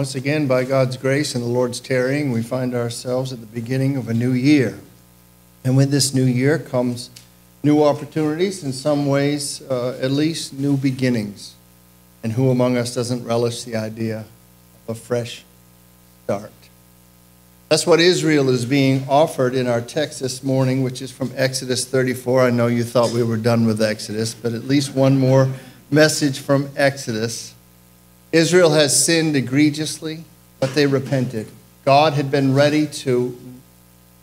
once again, by God's grace and the Lord's tarrying, we find ourselves at the beginning of a new year. And with this new year comes new opportunities, in some ways, uh, at least new beginnings. And who among us doesn't relish the idea of a fresh start? That's what Israel is being offered in our text this morning, which is from Exodus 34. I know you thought we were done with Exodus, but at least one more message from Exodus. Israel has sinned egregiously, but they repented. God had been ready to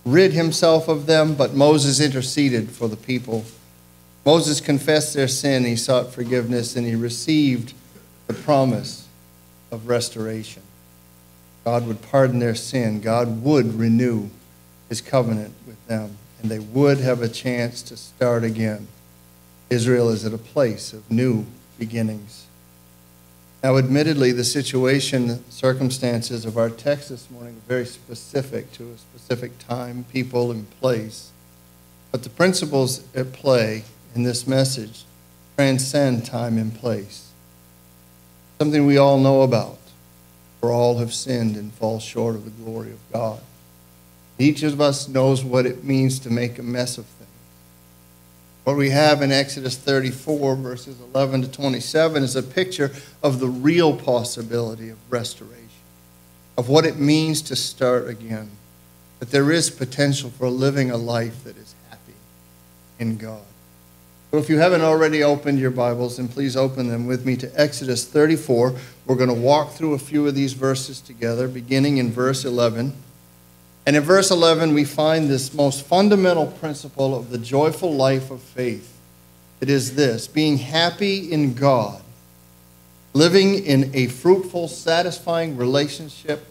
rid himself of them, but Moses interceded for the people. Moses confessed their sin, he sought forgiveness, and he received the promise of restoration. God would pardon their sin, God would renew his covenant with them, and they would have a chance to start again. Israel is at a place of new beginnings. Now, admittedly, the situation, circumstances of our text this morning are very specific to a specific time, people, and place. But the principles at play in this message transcend time and place. Something we all know about, for all have sinned and fall short of the glory of God. Each of us knows what it means to make a mess of what we have in Exodus 34, verses 11 to 27, is a picture of the real possibility of restoration, of what it means to start again, that there is potential for living a life that is happy in God. So if you haven't already opened your Bibles, then please open them with me to Exodus 34. We're going to walk through a few of these verses together, beginning in verse 11. And in verse 11, we find this most fundamental principle of the joyful life of faith. It is this being happy in God, living in a fruitful, satisfying relationship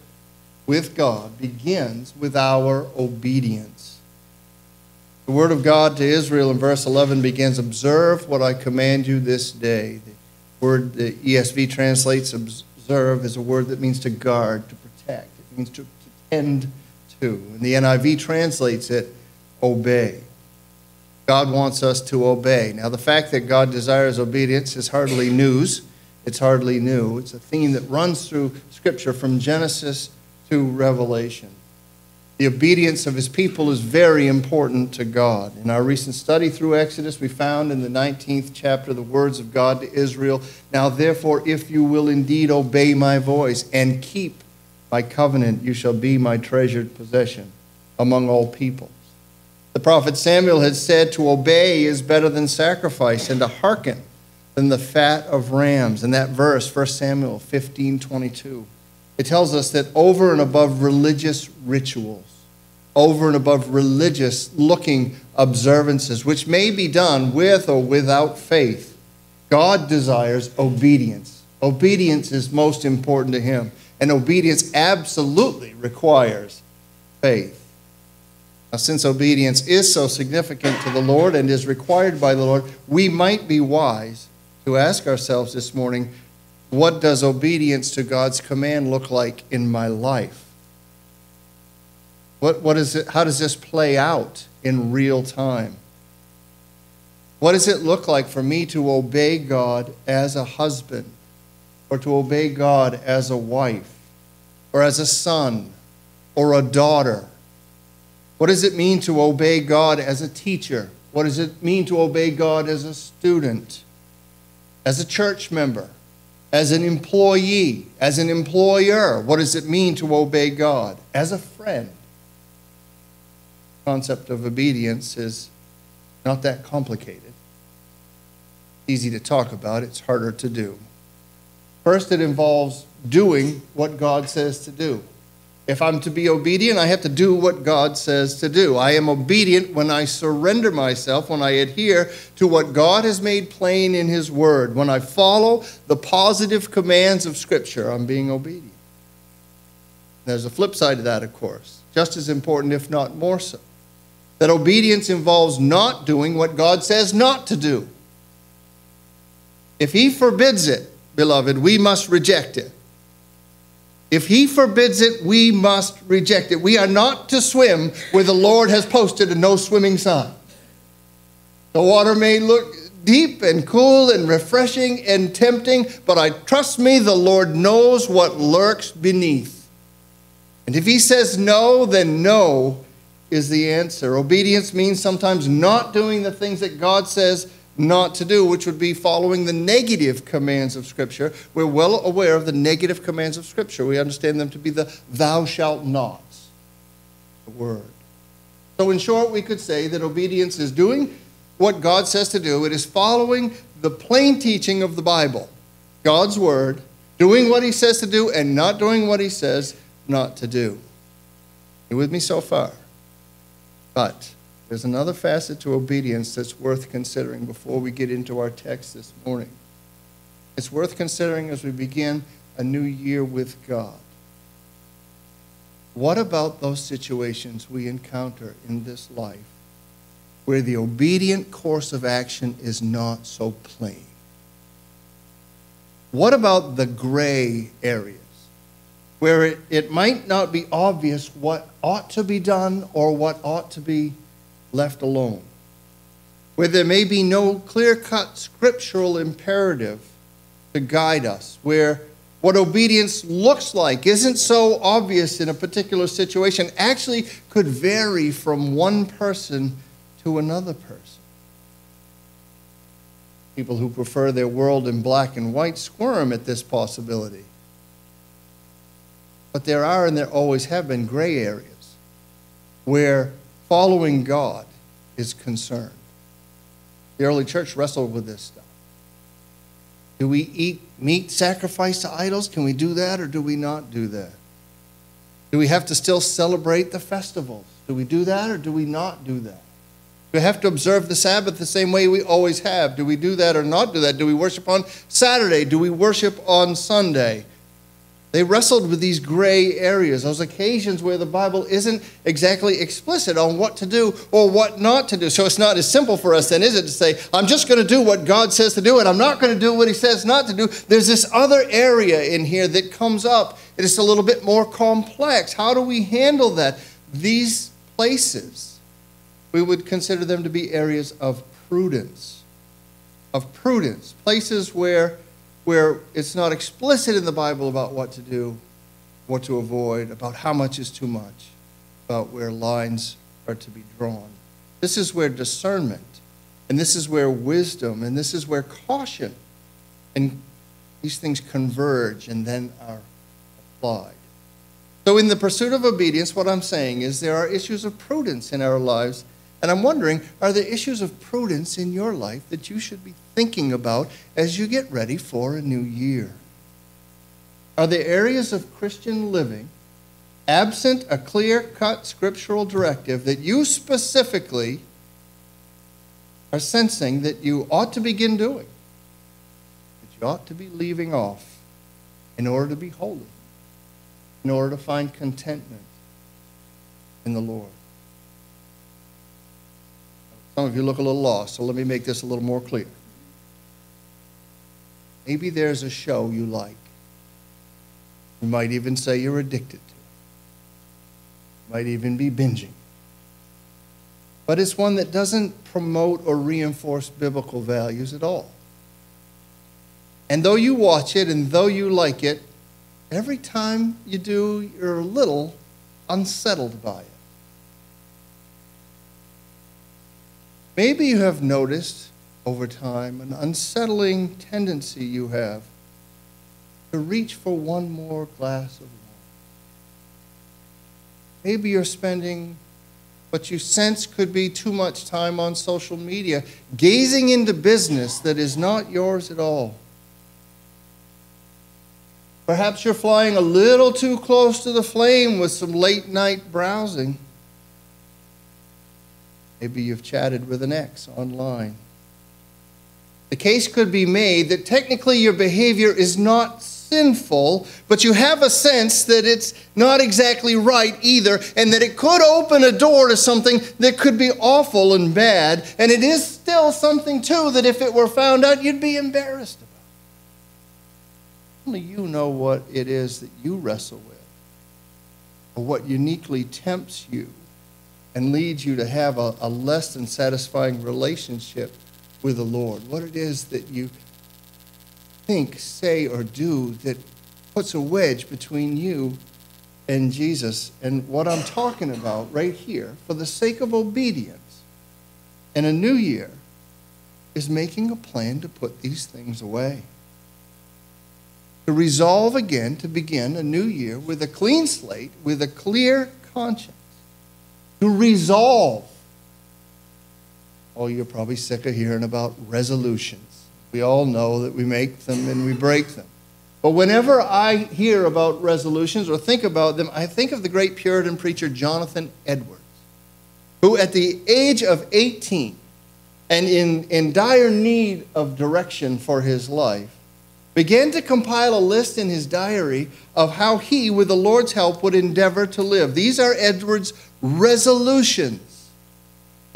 with God begins with our obedience. The word of God to Israel in verse 11 begins Observe what I command you this day. The word the ESV translates observe is a word that means to guard, to protect, it means to, to tend And the NIV translates it obey. God wants us to obey. Now, the fact that God desires obedience is hardly news. It's hardly new. It's a theme that runs through Scripture from Genesis to Revelation. The obedience of his people is very important to God. In our recent study through Exodus, we found in the 19th chapter the words of God to Israel Now, therefore, if you will indeed obey my voice and keep my covenant, you shall be my treasured possession among all peoples. The prophet Samuel had said, To obey is better than sacrifice, and to hearken than the fat of rams. In that verse, 1 Samuel 15 22, it tells us that over and above religious rituals, over and above religious looking observances, which may be done with or without faith, God desires obedience. Obedience is most important to Him. And obedience absolutely requires faith. Now, since obedience is so significant to the Lord and is required by the Lord, we might be wise to ask ourselves this morning what does obedience to God's command look like in my life? What, what is it, how does this play out in real time? What does it look like for me to obey God as a husband? Or to obey God as a wife or as a son or a daughter? What does it mean to obey God as a teacher? What does it mean to obey God as a student, as a church member, as an employee, as an employer? What does it mean to obey God as a friend? The concept of obedience is not that complicated. Easy to talk about, it's harder to do. First, it involves doing what God says to do. If I'm to be obedient, I have to do what God says to do. I am obedient when I surrender myself, when I adhere to what God has made plain in His Word, when I follow the positive commands of Scripture, I'm being obedient. There's a flip side to that, of course, just as important, if not more so. That obedience involves not doing what God says not to do. If He forbids it, beloved, we must reject it. If he forbids it, we must reject it. We are not to swim where the Lord has posted a no swimming sign. The water may look deep and cool and refreshing and tempting, but I trust me, the Lord knows what lurks beneath. And if He says no, then no is the answer. Obedience means sometimes not doing the things that God says not to do, which would be following the negative commands of Scripture. We're well aware of the negative commands of Scripture. We understand them to be the thou shalt the word. So, in short, we could say that obedience is doing what God says to do, it is following the plain teaching of the Bible, God's word, doing what He says to do, and not doing what He says not to do. You with me so far? But there's another facet to obedience that's worth considering before we get into our text this morning. It's worth considering as we begin a new year with God. What about those situations we encounter in this life where the obedient course of action is not so plain? What about the gray areas where it, it might not be obvious what ought to be done or what ought to be left alone, where there may be no clear cut scriptural imperative to guide us, where what obedience looks like isn't so obvious in a particular situation, actually could vary from one person to another person. People who prefer their world in black and white squirm at this possibility. But there are and there always have been gray areas where following God is concerned. The early church wrestled with this stuff. Do we eat meat sacrificed to idols? Can we do that or do we not do that? Do we have to still celebrate the festivals? Do we do that or do we not do that? Do we have to observe the Sabbath the same way we always have? Do we do that or not do that? Do we worship on Saturday? Do we worship on Sunday? They wrestled with these gray areas, those occasions where the Bible isn't exactly explicit on what to do or what not to do. So it's not as simple for us then, is it, to say, I'm just going to do what God says to do and I'm not going to do what He says not to do. There's this other area in here that comes up. It is a little bit more complex. How do we handle that? These places, we would consider them to be areas of prudence. Of prudence. Places where where it's not explicit in the Bible about what to do, what to avoid, about how much is too much, about where lines are to be drawn. This is where discernment, and this is where wisdom, and this is where caution, and these things converge and then are applied. So, in the pursuit of obedience, what I'm saying is there are issues of prudence in our lives and I'm wondering, are there issues of prudence in your life that you should be thinking about as you get ready for a new year? Are there areas of Christian living, absent a clear cut scriptural directive, that you specifically are sensing that you ought to begin doing, that you ought to be leaving off in order to be holy, in order to find contentment in the Lord? Some of you look a little lost, so let me make this a little more clear. Maybe there's a show you like. You might even say you're addicted to it. Might even be binging. But it's one that doesn't promote or reinforce biblical values at all. And though you watch it and though you like it, every time you do, you're a little unsettled by it. Maybe you have noticed over time an unsettling tendency you have to reach for one more glass of wine. Maybe you're spending what you sense could be too much time on social media, gazing into business that is not yours at all. Perhaps you're flying a little too close to the flame with some late night browsing. Maybe you've chatted with an ex online. The case could be made that technically your behavior is not sinful, but you have a sense that it's not exactly right either, and that it could open a door to something that could be awful and bad. And it is still something, too, that if it were found out, you'd be embarrassed about. Only you know what it is that you wrestle with, or what uniquely tempts you and leads you to have a, a less than satisfying relationship with the Lord, what it is that you think, say, or do that puts a wedge between you and Jesus. And what I'm talking about right here, for the sake of obedience and a new year, is making a plan to put these things away. To resolve again to begin a new year with a clean slate, with a clear conscience. To resolve. Oh, you're probably sick of hearing about resolutions. We all know that we make them and we break them. But whenever I hear about resolutions or think about them, I think of the great Puritan preacher Jonathan Edwards, who at the age of 18 and in, in dire need of direction for his life, began to compile a list in his diary of how he, with the Lord's help, would endeavor to live. These are Edwards' resolutions.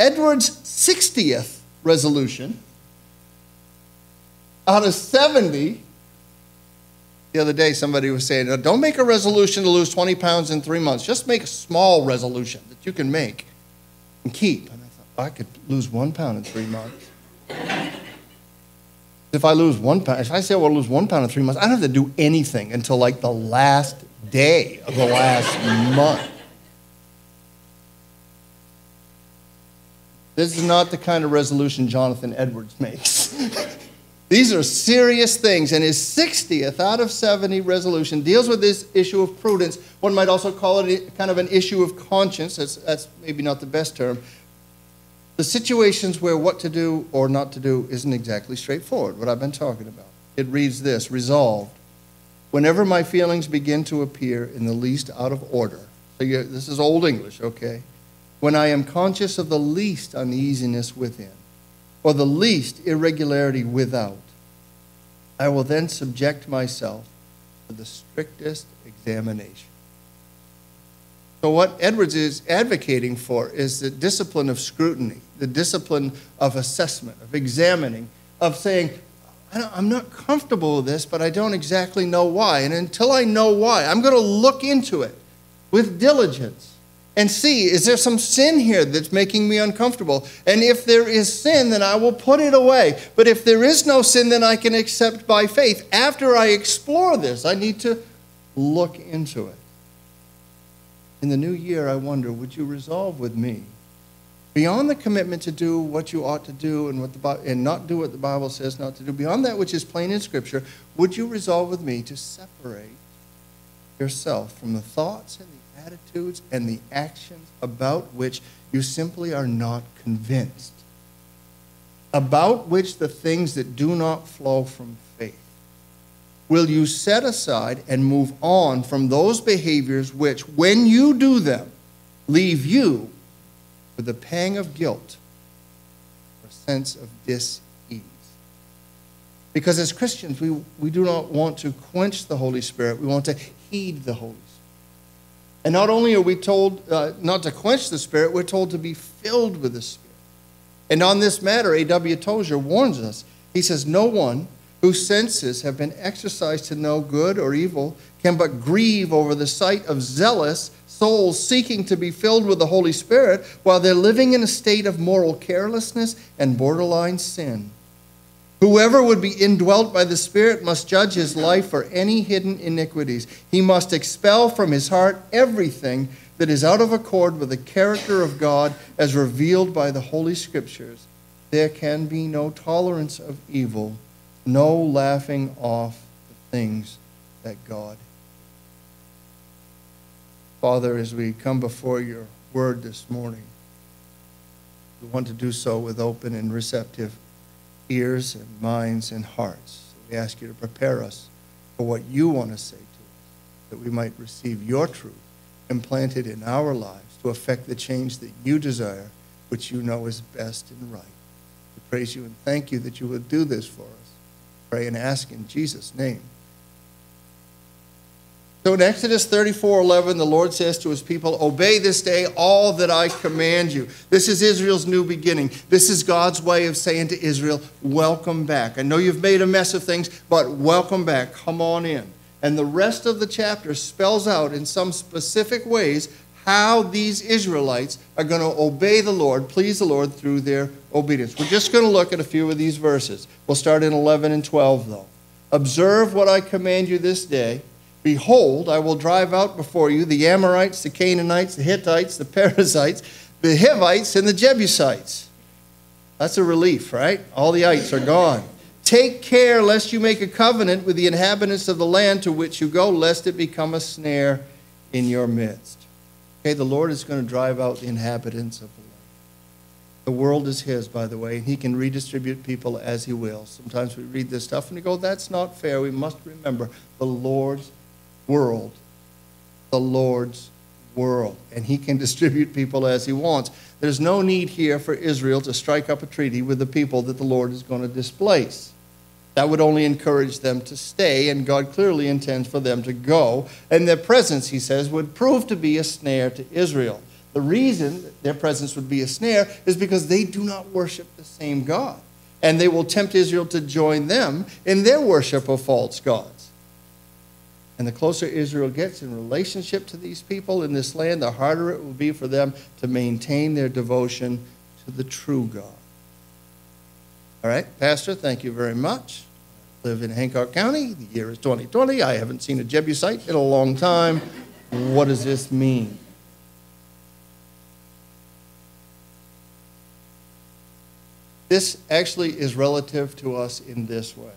Edwards' 60th resolution out of 70. The other day, somebody was saying, Don't make a resolution to lose 20 pounds in three months. Just make a small resolution that you can make and keep. And I could lose one pound in three months. If I lose one pound, if I say I will lose one pound in three months, I don't have to do anything until like the last day of the last month. This is not the kind of resolution Jonathan Edwards makes. These are serious things, and his 60th out of 70 resolution deals with this issue of prudence. One might also call it kind of an issue of conscience. That's, that's maybe not the best term the situations where what to do or not to do isn't exactly straightforward, what I've been talking about. It reads this Resolved, whenever my feelings begin to appear in the least out of order. So this is Old English, okay? When I am conscious of the least uneasiness within, or the least irregularity without, I will then subject myself to the strictest examination. So, what Edwards is advocating for is the discipline of scrutiny, the discipline of assessment, of examining, of saying, I'm not comfortable with this, but I don't exactly know why. And until I know why, I'm going to look into it with diligence and see is there some sin here that's making me uncomfortable? And if there is sin, then I will put it away. But if there is no sin, then I can accept by faith. After I explore this, I need to look into it. In the new year, I wonder, would you resolve with me, beyond the commitment to do what you ought to do and, what the, and not do what the Bible says not to do, beyond that which is plain in Scripture, would you resolve with me to separate yourself from the thoughts and the attitudes and the actions about which you simply are not convinced? About which the things that do not flow from faith. will you set aside and move on from those behaviors which, when you do them, leave you with a pang of guilt or a sense of dis ease? Because as Christians, we, we do not want to quench the Holy Spirit, we want to heed the Holy Spirit. And not only are we told uh, not to quench the Spirit, we're told to be filled with the Spirit. And on this matter, A.W. Tozer warns us. He says, No one whose senses have been exercised to know good or evil can but grieve over the sight of zealous souls seeking to be filled with the Holy Spirit while they're living in a state of moral carelessness and borderline sin. Whoever would be indwelt by the Spirit must judge his life for any hidden iniquities. He must expel from his heart everything that is out of accord with the character of God as revealed by the Holy Scriptures. There can be no tolerance of evil no laughing off the things that God. Father, as we come before your word this morning, we want to do so with open and receptive ears and minds and hearts. We ask you to prepare us for what you want to say to us, that we might receive your truth implanted in our lives to affect the change that you desire, which you know is best and right. We praise you and thank you that you will do this for us pray and ask in Jesus' name. So in Exodus 34 11, the Lord says to his people, Obey this day all that I command you. This is Israel's new beginning. This is God's way of saying to Israel, Welcome back. I know you've made a mess of things, but welcome back. Come on in. And the rest of the chapter spells out in some specific ways how these Israelites are going to obey the Lord, please the Lord through their obedience. We're just going to look at a few of these verses. We'll start in 11 and 12, though. Observe what I command you this day. Behold, I will drive out before you the Amorites, the Canaanites, the Hittites, the Perizzites, the Hivites, and the Jebusites. That's a relief, right? All the ites are gone. Take care lest you make a covenant with the inhabitants of the land to which you go, lest it become a snare in your midst. Okay, the Lord is going to drive out the inhabitants of the land. The world is His, by the way, and He can redistribute people as He will. Sometimes we read this stuff and we go, that's not fair. We must remember the Lord's world. The Lord's world. And He can distribute people as He wants. There's no need here for Israel to strike up a treaty with the people that the Lord is going to displace. That would only encourage them to stay, and God clearly intends for them to go. And their presence, he says, would prove to be a snare to Israel. The reason their presence would be a snare is because they do not worship the same God. And they will tempt Israel to join them in their worship of false gods. And the closer Israel gets in relationship to these people in this land, the harder it will be for them to maintain their devotion to the true God. All right, Pastor, thank you very much. I live in Hancock County. The year is 2020. I haven't seen a Jebusite in a long time. What does this mean? This actually is relative to us in this way.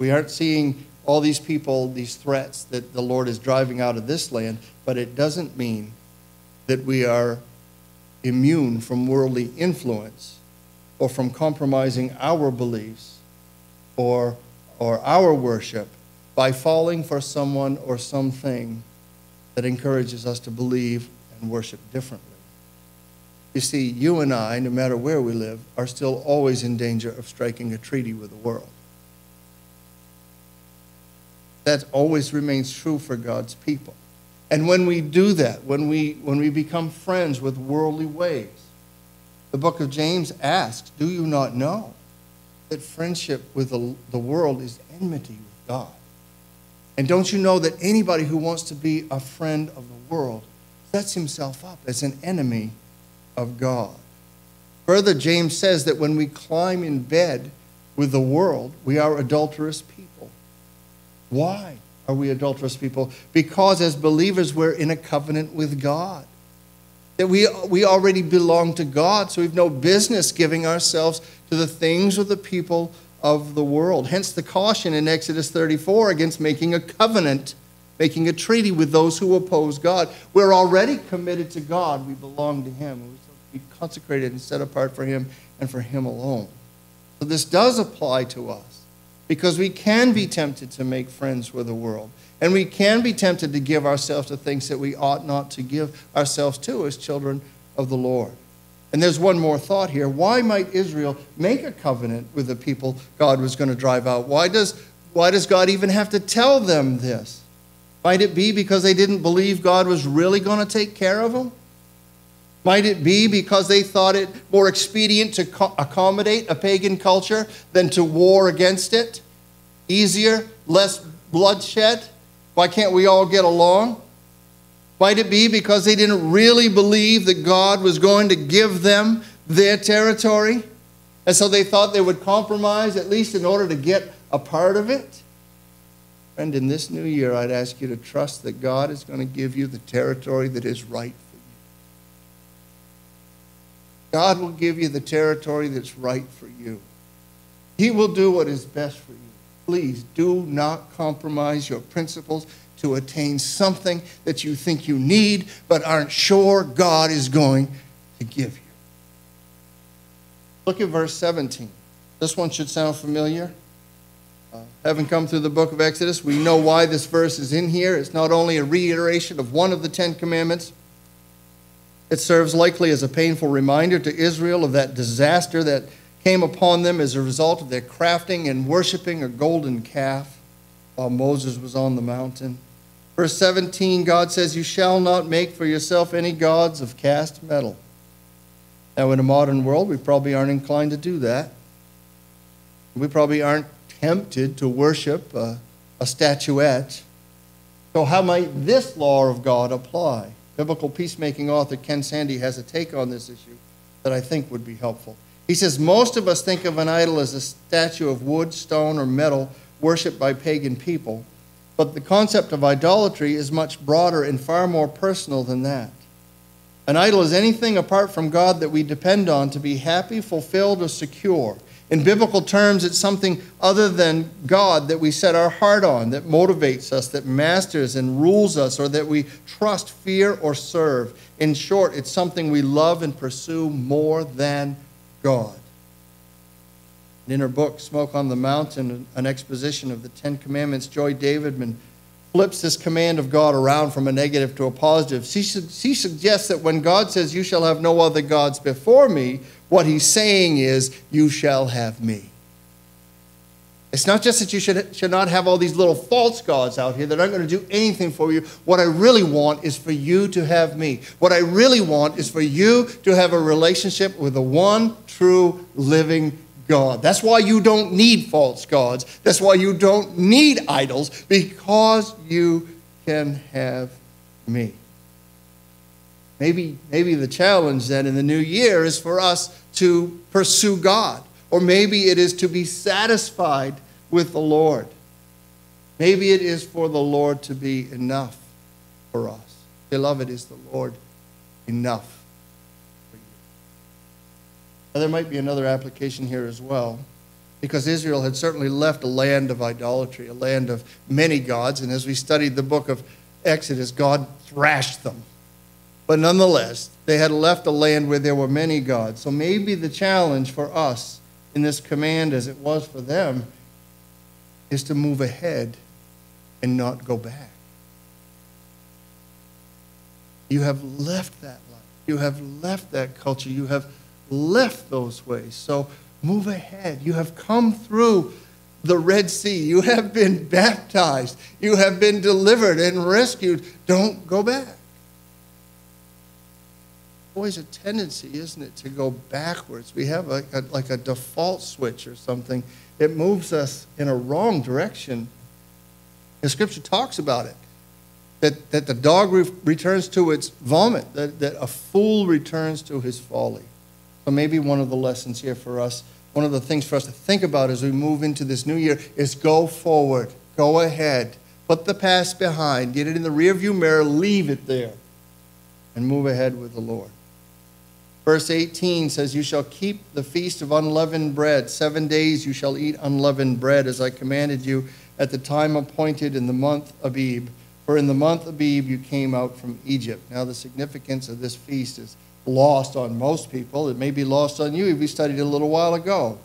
We aren't seeing all these people, these threats that the Lord is driving out of this land, but it doesn't mean that we are immune from worldly influence or from compromising our beliefs or, or our worship by falling for someone or something that encourages us to believe and worship differently. You see, you and I, no matter where we live, are still always in danger of striking a treaty with the world. That always remains true for God's people. And when we do that, when we, when we become friends with worldly ways, the book of James asks, Do you not know that friendship with the, the world is enmity with God? And don't you know that anybody who wants to be a friend of the world sets himself up as an enemy of God? Further, James says that when we climb in bed with the world, we are adulterous people. Why are we adulterous people? Because as believers, we're in a covenant with God that we, we already belong to God, so we've no business giving ourselves to the things or the people of the world. Hence the caution in Exodus 34 against making a covenant, making a treaty with those who oppose God. We're already committed to God, we belong to Him. We to be consecrated and set apart for Him and for Him alone. So this does apply to us because we can be tempted to make friends with the world. And we can be tempted to give ourselves to things that we ought not to give ourselves to as children of the Lord. And there's one more thought here. Why might Israel make a covenant with the people God was going to drive out? Why does, why does God even have to tell them this? Might it be because they didn't believe God was really going to take care of them? Might it be because they thought it more expedient to accommodate a pagan culture than to war against it? Easier, less bloodshed? Why can't we all get along? Might it be because they didn't really believe that God was going to give them their territory? And so they thought they would compromise, at least in order to get a part of it? Friend, in this new year, I'd ask you to trust that God is going to give you the territory that is right. God will give you the territory that's right for you. He will do what is best for you. Please do not compromise your principles to attain something that you think you need but aren't sure God is going to give you. Look at verse 17. This one should sound familiar. Uh, having come through the book of Exodus, we know why this verse is in here. It's not only a reiteration of one of the Ten Commandments, it serves likely as a painful reminder to Israel of that disaster that came upon them as a result of their crafting and worshiping a golden calf while Moses was on the mountain. Verse 17, God says, You shall not make for yourself any gods of cast metal. Now, in a modern world, we probably aren't inclined to do that. We probably aren't tempted to worship a, a statuette. So, how might this law of God apply? Biblical peacemaking author Ken Sande has a take on this issue that I think would be helpful. He says most of us think of an idol as a statue of wood, stone, or metal worshipped by pagan people, but the concept of idolatry is much broader and far more personal than that. An idol is anything apart from God that we depend on to be happy, fulfilled, or secure. In biblical terms, it's something other than God that we set our heart on, that motivates us, that masters and rules us, or that we trust, fear, or serve. In short, it's something we love and pursue more than God. In her book, Smoke on the Mountain, an exposition of the Ten Commandments, Joy Davidman flips this command of God around from a negative to a positive. She, she suggests that when God says, You shall have no other gods before me, what he's saying is, You shall have me. It's not just that you should, should not have all these little false gods out here that aren't going to do anything for you. What I really want is for you to have me. What I really want is for you to have a relationship with the one true living God. That's why you don't need false gods. That's why you don't need idols, because you can have me. Maybe, maybe the challenge then in the new year is for us to pursue God, or maybe it is to be satisfied with the Lord. Maybe it is for the Lord to be enough for us. Beloved, is the Lord enough? for you? Now, there might be another application here as well, because Israel had certainly left a land of idolatry, a land of many gods, and as we studied the book of Exodus, God thrashed them. But nonetheless, they had left a land where there were many gods. So maybe the challenge for us in this command, as it was for them, is to move ahead and not go back. You have left that life. You have left that culture. You have left those ways. So move ahead. You have come through the Red Sea. You have been baptized. You have been delivered and rescued. Don't go back. Always a tendency, isn't it, to go backwards? We have a, a, like a default switch or something. It moves us in a wrong direction. The scripture talks about it that, that the dog re- returns to its vomit, that, that a fool returns to his folly. So maybe one of the lessons here for us, one of the things for us to think about as we move into this new year is go forward, go ahead, put the past behind, get it in the rearview mirror, leave it there, and move ahead with the Lord. Verse 18 says, You shall keep the feast of unleavened bread. Seven days you shall eat unleavened bread, as I commanded you at the time appointed in the month Abib. For in the month Abib you came out from Egypt. Now, the significance of this feast is lost on most people. It may be lost on you. If we studied a little while ago.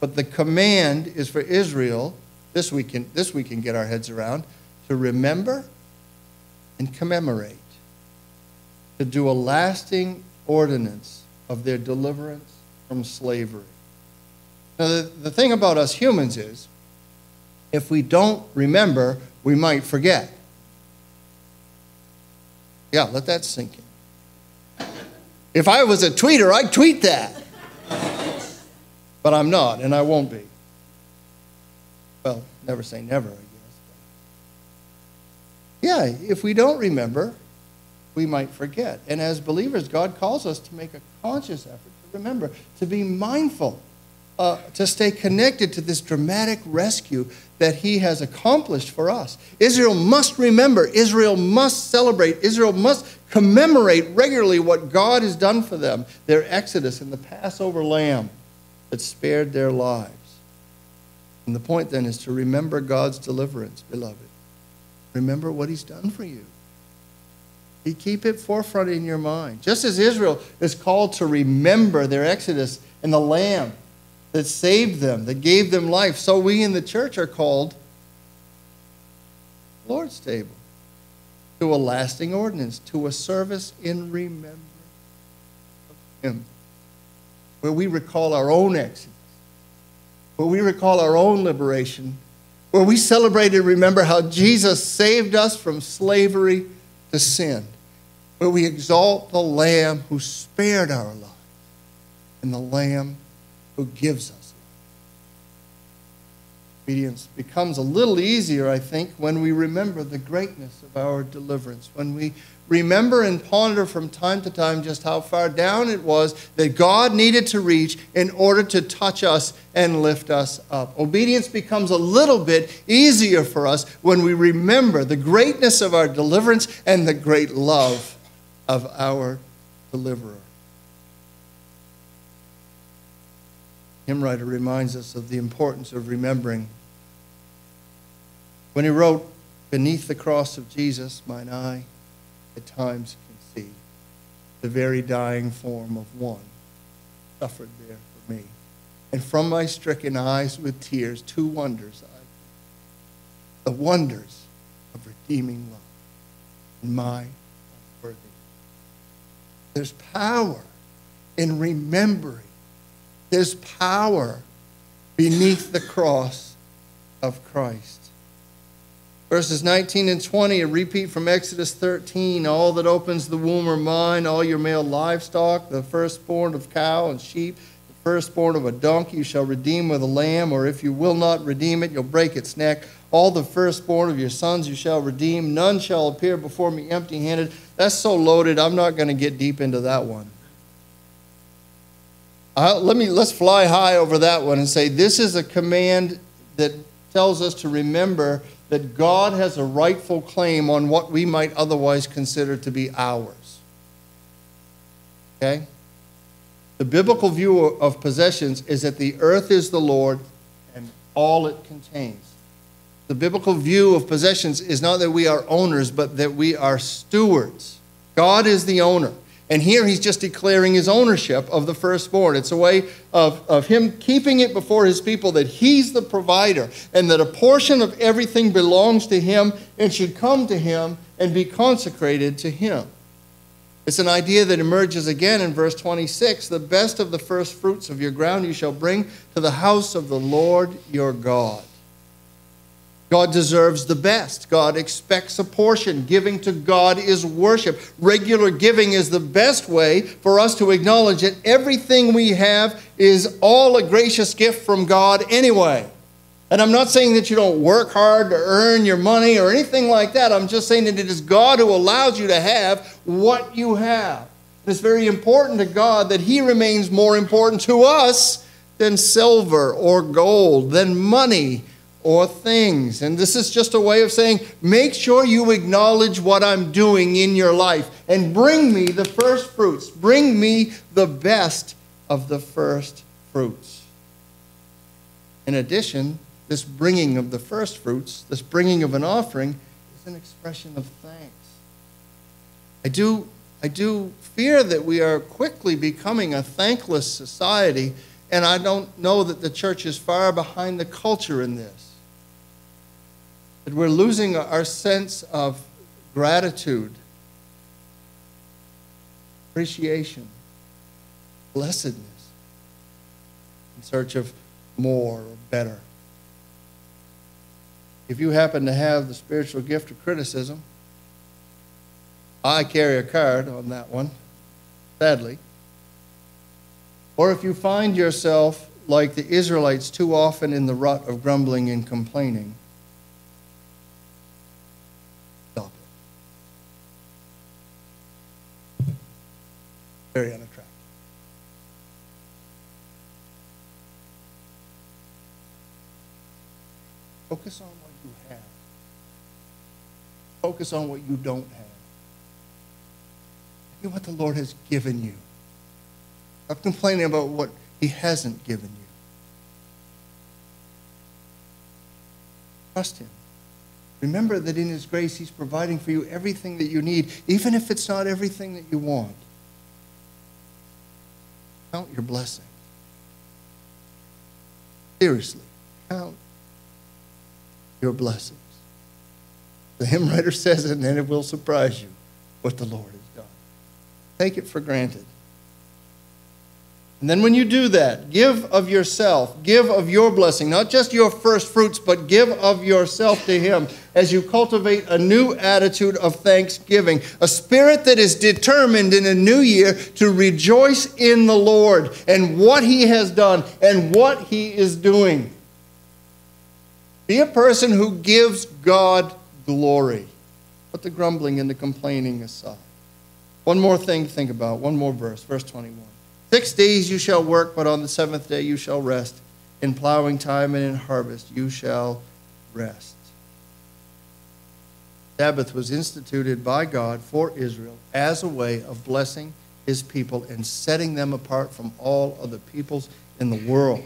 But the command is for Israel, this we can, this we can get our heads around, to remember and commemorate, to do a lasting ordinance of their deliverance from slavery. Now, the, the thing about us humans is, if we don't remember, we might forget. Yeah, let that sink in. If I was a tweeter, I'd tweet that. But I'm not, and I won't be. Well, never say never, I guess. Yeah, if we don't remember, we might forget. And as believers, God calls us to make a conscious effort to remember, to be mindful, uh, to stay connected to this dramatic rescue that He has accomplished for us. Israel must remember, Israel must celebrate, Israel must commemorate regularly what God has done for them their exodus and the Passover lamb that spared their lives. And the point then is to remember God's deliverance, beloved. Remember what He's done for you. Keep it forefront in your mind. Just as Israel is called to remember their exodus and the lamb that saved them, that gave them life, so we in the church are called Lord's table to a lasting ordinance, to a service in remembrance of Him, where we recall our own exodus, where we recall our own liberation, where we celebrate and remember how Jesus saved us from slavery to sin, where we exalt the Lamb who spared our lives and the Lamb who gives us life. obedience becomes a little easier, I think, when we remember the greatness of our deliverance, when we remember and ponder from time to time just how far down it was that God needed to reach in order to touch us and lift us up. Obedience becomes a little bit easier for us when we remember the greatness of our deliverance and the great love of our deliverer. Hymn writer reminds us of the importance of remembering. When he wrote, Beneath the cross of Jesus, mine eye at times can see the very dying form of one suffered there for me. And from my stricken eyes with tears, two wonders I the wonders of redeeming love my. There's power in remembering. There's power beneath the cross of Christ. Verses 19 and 20, a repeat from Exodus 13. All that opens the womb are mine, all your male livestock, the firstborn of cow and sheep, the firstborn of a donkey you shall redeem with a lamb, or if you will not redeem it, you'll break its neck. All the firstborn of your sons you shall redeem. None shall appear before me empty handed. That's so loaded, I'm not going to get deep into that one. Uh, let me let's fly high over that one and say this is a command that tells us to remember that God has a rightful claim on what we might otherwise consider to be ours. Okay? The biblical view of possessions is that the earth is the Lord and all it contains. The biblical view of possessions is not that we are owners, but that we are stewards. God is the owner. And here he's just declaring his ownership of the firstborn. It's a way of, of him keeping it before his people that he's the provider and that a portion of everything belongs to him and should come to him and be consecrated to him. It's an idea that emerges again in verse 26 The best of the first fruits of your ground you shall bring to the house of the Lord your God. God deserves the best. God expects a portion. Giving to God is worship. Regular giving is the best way for us to acknowledge that everything we have is all a gracious gift from God anyway. And I'm not saying that you don't work hard to earn your money or anything like that. I'm just saying that it is God who allows you to have what you have. It's very important to God that He remains more important to us than silver or gold, than money or things. And this is just a way of saying, make sure you acknowledge what I'm doing in your life and bring me the first fruits. Bring me the best of the first fruits. In addition, this bringing of the first fruits, this bringing of an offering, is an expression of thanks. I do, I do fear that we are quickly becoming a thankless society, and I don't know that the church is far behind the culture in this that we're losing our sense of gratitude, appreciation, blessedness in search of more or better. If you happen to have the spiritual gift of criticism, I carry a card on that one, sadly. Or if you find yourself like the Israelites too often in the rut of grumbling and complaining, very unattractive. Focus on what you have. Focus on what you don't have. At what the Lord has given you. Stop complaining about what He hasn't given you. Trust Him. Remember that in His grace, He's providing for you everything that you need, even if it's not everything that you want. Count your blessings. Seriously, count your blessings. The hymn writer says it, and then it will surprise you what the Lord has done. Take it for granted. And then when you do that, give of yourself, give of your blessing, not just your first fruits, but give of yourself to Him as you cultivate a new attitude of thanksgiving, a spirit that is determined in a new year to rejoice in the Lord and what He has done and what He is doing. Be a person who gives God glory. Put the grumbling and the complaining aside. One more thing to think about, one more verse, verse 21. Six days you shall work, but on the seventh day you shall rest. In plowing time and in harvest you shall rest. Sabbath was instituted by God for Israel as a way of blessing his people and setting them apart from all other peoples in the world.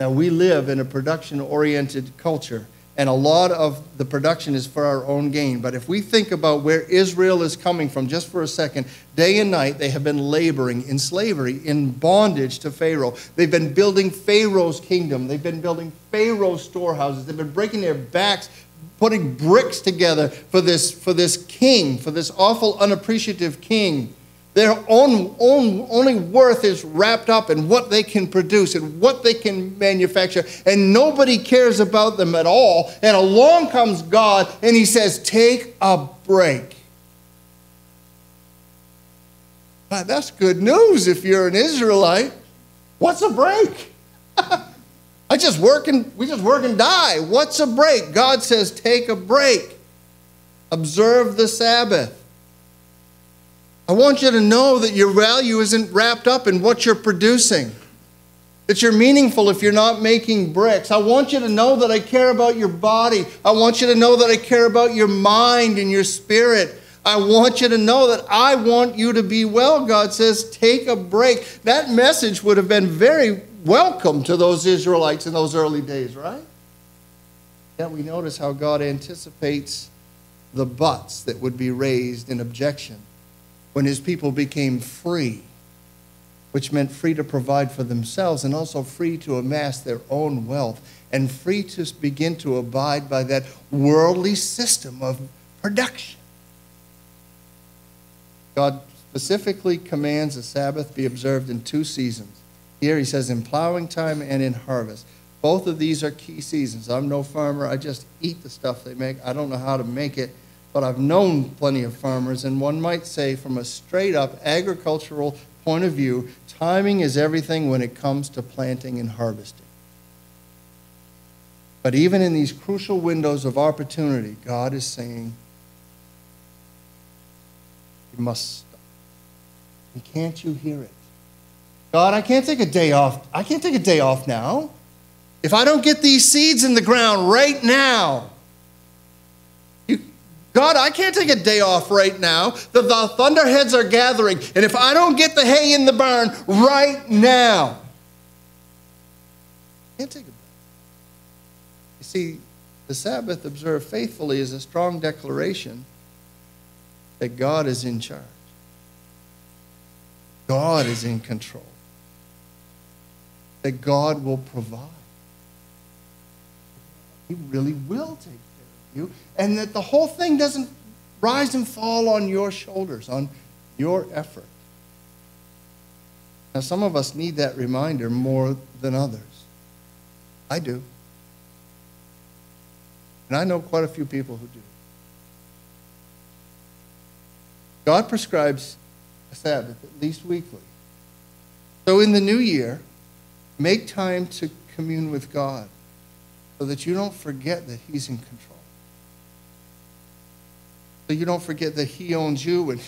Now, we live in a production oriented culture and a lot of the production is for our own gain. But if we think about where Israel is coming from just for a second, day and night they have been laboring in slavery, in bondage to Pharaoh. They've been building Pharaoh's kingdom, they've been building Pharaoh's storehouses, they've been breaking their backs. Putting bricks together for this, for this king, for this awful, unappreciative king. Their own, own only worth is wrapped up in what they can produce and what they can manufacture, and nobody cares about them at all. And along comes God, and He says, Take a break. That's good news if you're an Israelite. What's a break? I just work and we just work and die. What's a break? God says, take a break. Observe the Sabbath. I want you to know that your value isn't wrapped up in what you're producing, that you're meaningful if you're not making bricks. I want you to know that I care about your body. I want you to know that I care about your mind and your spirit. I want you to know that I want you to be well. God says, take a break. That message would have been very welcome to those Israelites in those early days, right? Yet we notice how God anticipates the buts that would be raised in objection when his people became free, which meant free to provide for themselves and also free to amass their own wealth and free to begin to abide by that worldly system of production. God specifically commands the Sabbath be observed in two seasons. Here he says in plowing time and in harvest. Both of these are key seasons. I'm no farmer. I just eat the stuff they make. I don't know how to make it but I've known plenty of farmers, and one might say, from a straight up agricultural point of view, timing is everything when it comes to planting and harvesting. But even in these crucial windows of opportunity, God is saying, You must stop. And can't you hear it? God, I can't take a day off. I can't take a day off now. If I don't get these seeds in the ground right now, God, I can't take a day off right now. The, the thunderheads are gathering. And if I don't get the hay in the barn right now, I can't take a break. You see, the Sabbath observed faithfully is a strong declaration that God is in charge. God is in control. That God will provide. He really will take you, and that the whole thing doesn't rise and fall on your shoulders, on your effort. Now, some of us need that reminder more than others. I do. And I know quite a few people who do. God prescribes a Sabbath, at least weekly. So in the new year, make time to commune with God so that you don't forget that He's in control. So you don't forget that He owns you and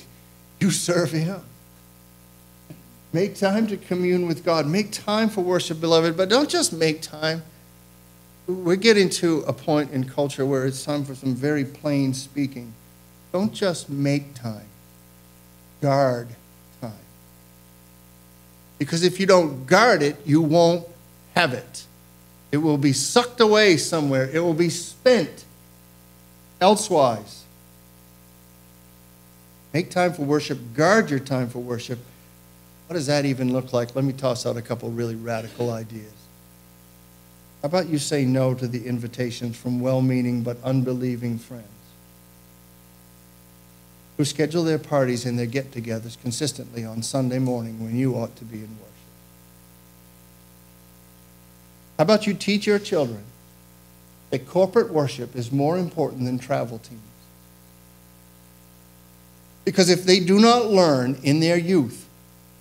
you serve Him. Make time to commune with God. Make time for worship, beloved, but don't just make time. We're getting to a point in culture where it's time for some very plain speaking. Don't just make time, guard time. Because if you don't guard it, you won't have it. It will be sucked away somewhere, it will be spent elsewise. Make time for worship. Guard your time for worship. What does that even look like? Let me toss out a couple really radical ideas. How about you say no to the invitations from well meaning but unbelieving friends who schedule their parties and their get togethers consistently on Sunday morning when you ought to be in worship? How about you teach your children that corporate worship is more important than travel teams? Because if they do not learn in their youth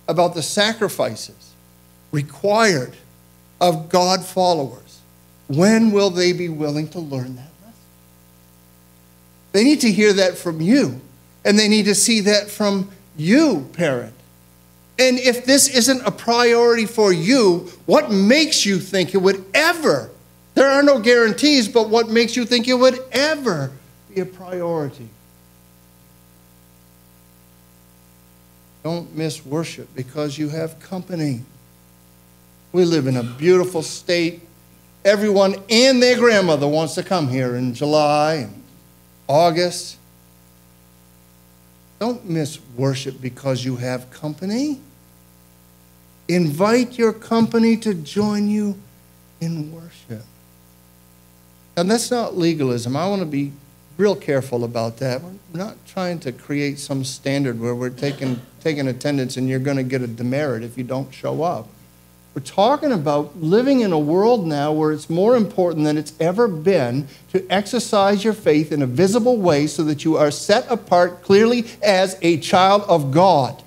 about the sacrifices required of God followers, when will they be willing to learn that lesson? They need to hear that from you, and they need to see that from you, parent. And if this isn't a priority for you, what makes you think it would ever? There are no guarantees, but what makes you think it would ever be a priority? Don't miss worship because you have company. We live in a beautiful state. Everyone and their grandmother wants to come here in July and August. Don't miss worship because you have company. Invite your company to join you in worship. And that's not legalism. I want to be real careful about that. We're not trying to create some standard where we're taking, taking attendance and you're going to get a demerit if you don't show up. We're talking about living in a world now where it's more important than it's ever been to exercise your faith in a visible way so that you are set apart clearly as a child of God.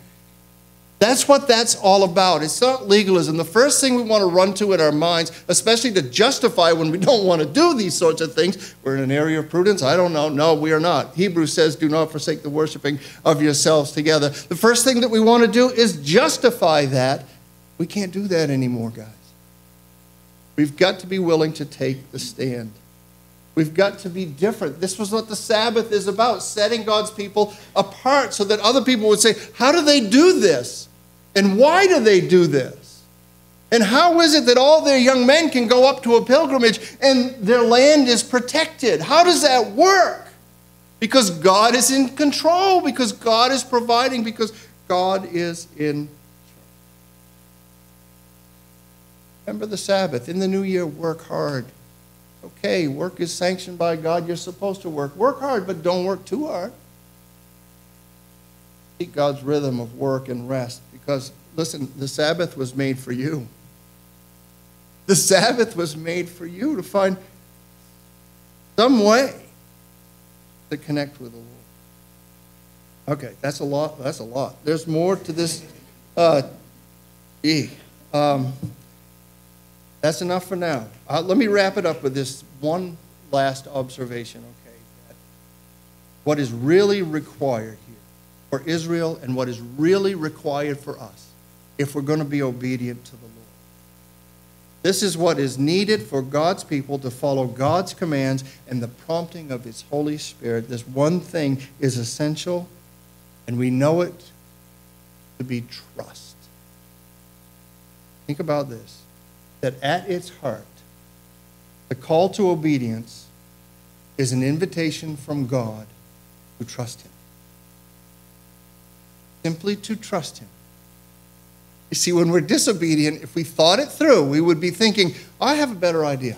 That's what that's all about. It's not legalism. The first thing we want to run to in our minds, especially to justify when we don't want to do these sorts of things, we're in an area of prudence. I don't know. No, we are not. Hebrews says, do not forsake the worshiping of yourselves together. The first thing that we want to do is justify that. We can't do that anymore, guys. We've got to be willing to take the stand. We've got to be different. This was what the Sabbath is about setting God's people apart so that other people would say, How do they do this? And why do they do this? And how is it that all their young men can go up to a pilgrimage and their land is protected? How does that work? Because God is in control, because God is providing, because God is in Remember the Sabbath. In the new year, work hard. Okay, work is sanctioned by God. You're supposed to work. Work hard, but don't work too hard. God's rhythm of work and rest. Because, listen, the Sabbath was made for you. The Sabbath was made for you to find some way to connect with the Lord. Okay, that's a lot. That's a lot. There's more to this. Uh, gee, um, that's enough for now. Uh, let me wrap it up with this one last observation, okay? What is really required for Israel and what is really required for us if we're going to be obedient to the Lord. This is what is needed for God's people to follow God's commands and the prompting of His Holy Spirit. This one thing is essential, and we know it to be trust. Think about this that at its heart, the call to obedience is an invitation from God to trust Him simply to trust Him. You see, when we're disobedient, if we thought it through, we would be thinking, I have a better idea.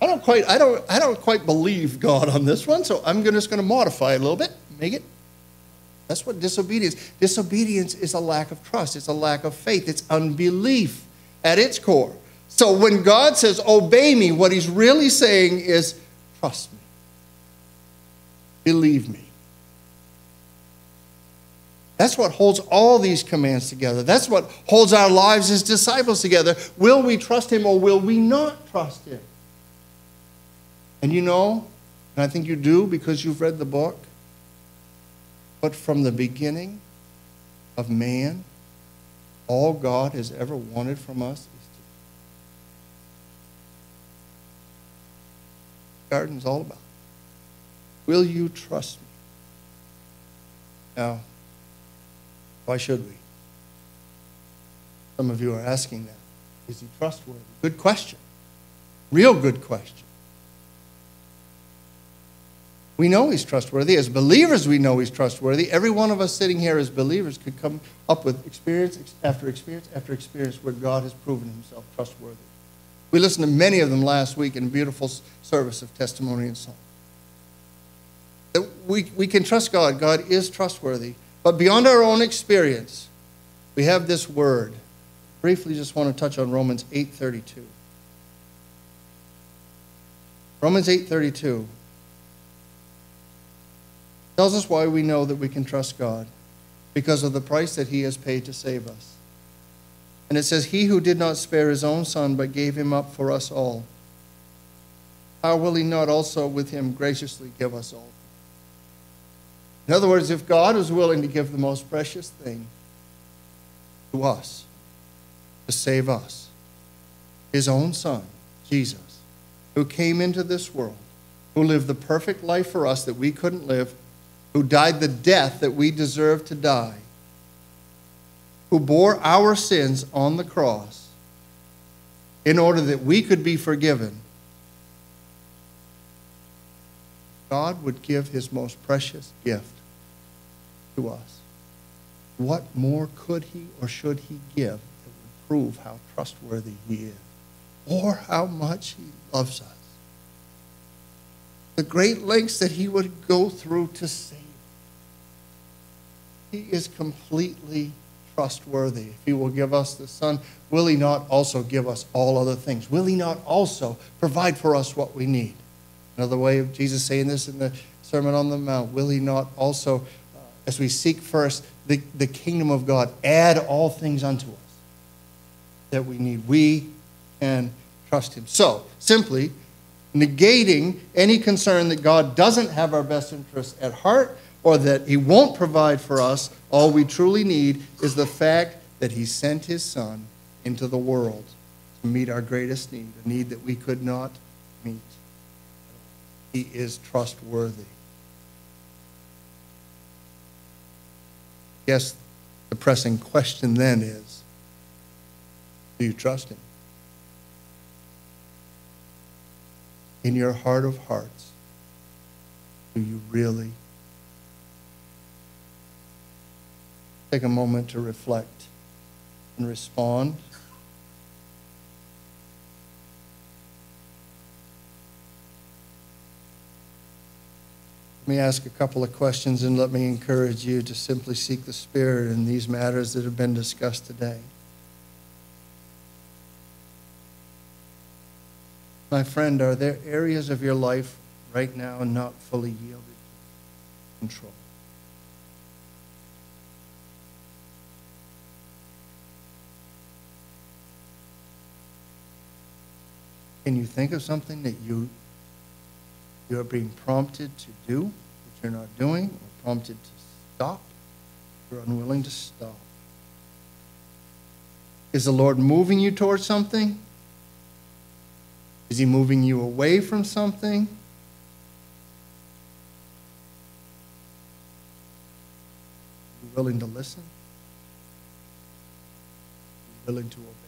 I don't quite, I don't, I don't quite believe God on this one, so I'm just going to modify it a little bit, make it. That's what disobedience. Disobedience is a lack of trust. It's a lack of faith. It's unbelief at its core. So when God says, obey me, what he's really saying is, trust me. Believe me. That's what holds all these commands together. That's what holds our lives as disciples together. Will we trust Him or will we not trust Him? And you know, and I think you do because you've read the book, but from the beginning of man, all God has ever wanted from us is to. Garden's all about. Will you trust me? Now, why should we? Some of you are asking that. Is he trustworthy? Good question. Real good question. We know he's trustworthy. As believers, we know he's trustworthy. Every one of us sitting here as believers could come up with experience after experience after experience where God has proven himself trustworthy. We listened to many of them last week in a beautiful service of testimony and song. We, we can trust God. God is trustworthy. But beyond our own experience, we have this word. Briefly just want to touch on Romans 8:32. Romans 8:32 tells us why we know that we can trust God because of the price that he has paid to save us. And it says he who did not spare his own son but gave him up for us all how will he not also with him graciously give us all? In other words, if God was willing to give the most precious thing to us, to save us, his own son, Jesus, who came into this world, who lived the perfect life for us that we couldn't live, who died the death that we deserved to die, who bore our sins on the cross in order that we could be forgiven, God would give his most precious gift to us. What more could he or should he give that would prove how trustworthy he is or how much he loves us? The great lengths that he would go through to save. He is completely trustworthy. If he will give us the Son, will he not also give us all other things? Will he not also provide for us what we need? Another way of Jesus saying this in the Sermon on the Mount, will he not also, as we seek first the, the kingdom of God, add all things unto us that we need? We can trust him. So, simply, negating any concern that God doesn't have our best interests at heart or that he won't provide for us, all we truly need is the fact that he sent his son into the world to meet our greatest need, a need that we could not meet. He is trustworthy. Yes, the pressing question then is do you trust him? In your heart of hearts, do you really take a moment to reflect and respond? Let me ask a couple of questions and let me encourage you to simply seek the Spirit in these matters that have been discussed today. My friend, are there areas of your life right now not fully yielded to control? Can you think of something that you you're being prompted to do that you're not doing, or prompted to stop, you're unwilling to stop. Is the Lord moving you towards something? Is He moving you away from something? Are you willing to listen? Are you willing to obey?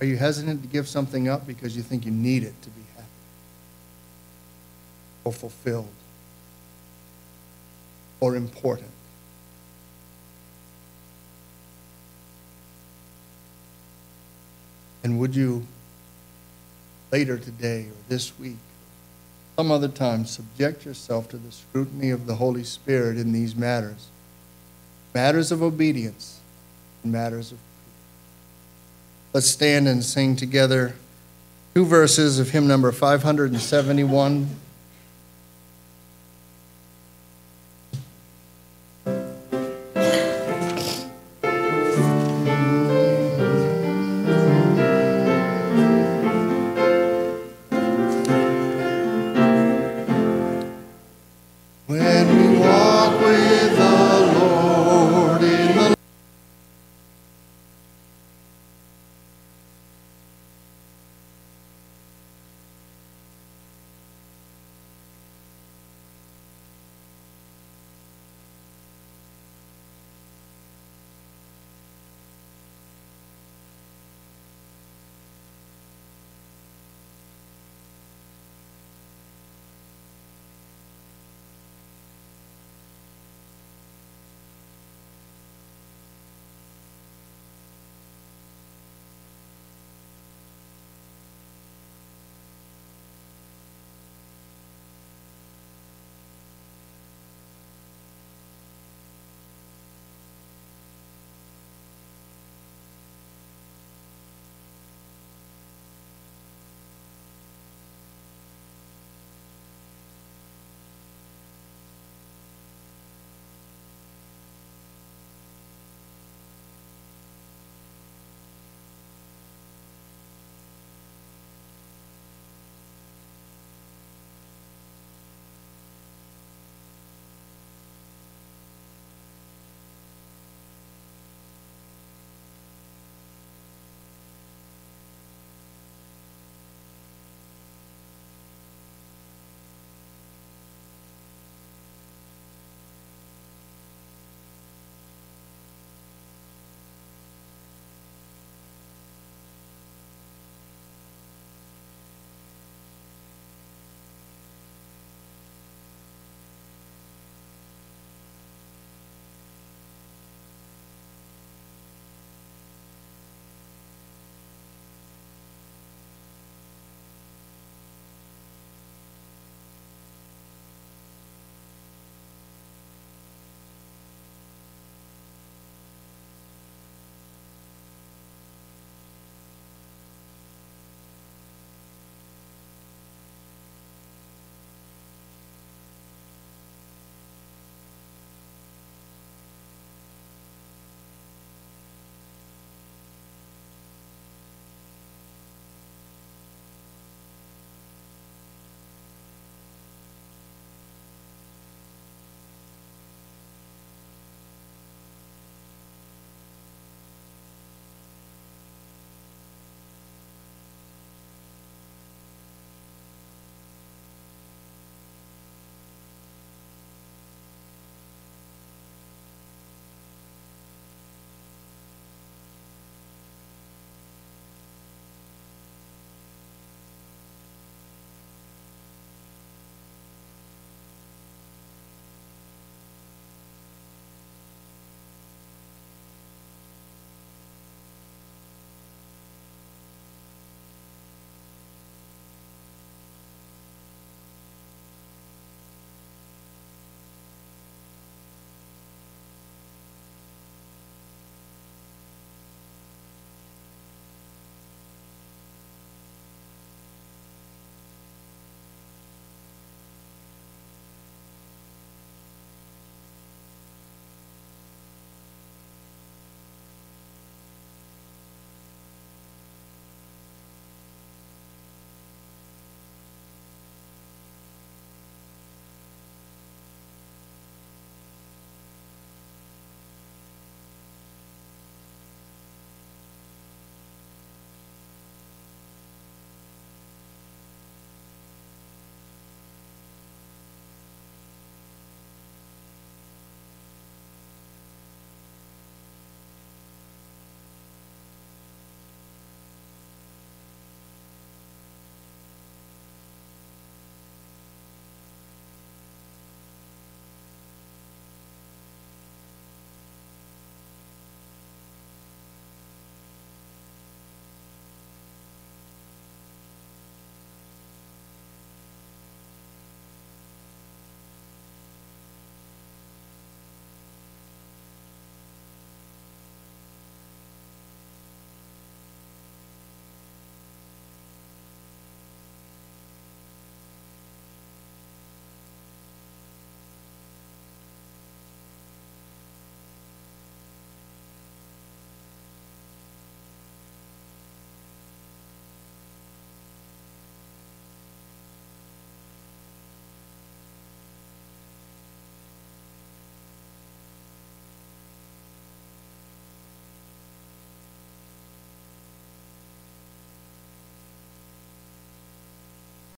Are you hesitant to give something up because you think you need it to be happy or fulfilled or important? And would you later today or this week, some other time, subject yourself to the scrutiny of the Holy Spirit in these matters? Matters of obedience and matters of Let's stand and sing together two verses of hymn number 571.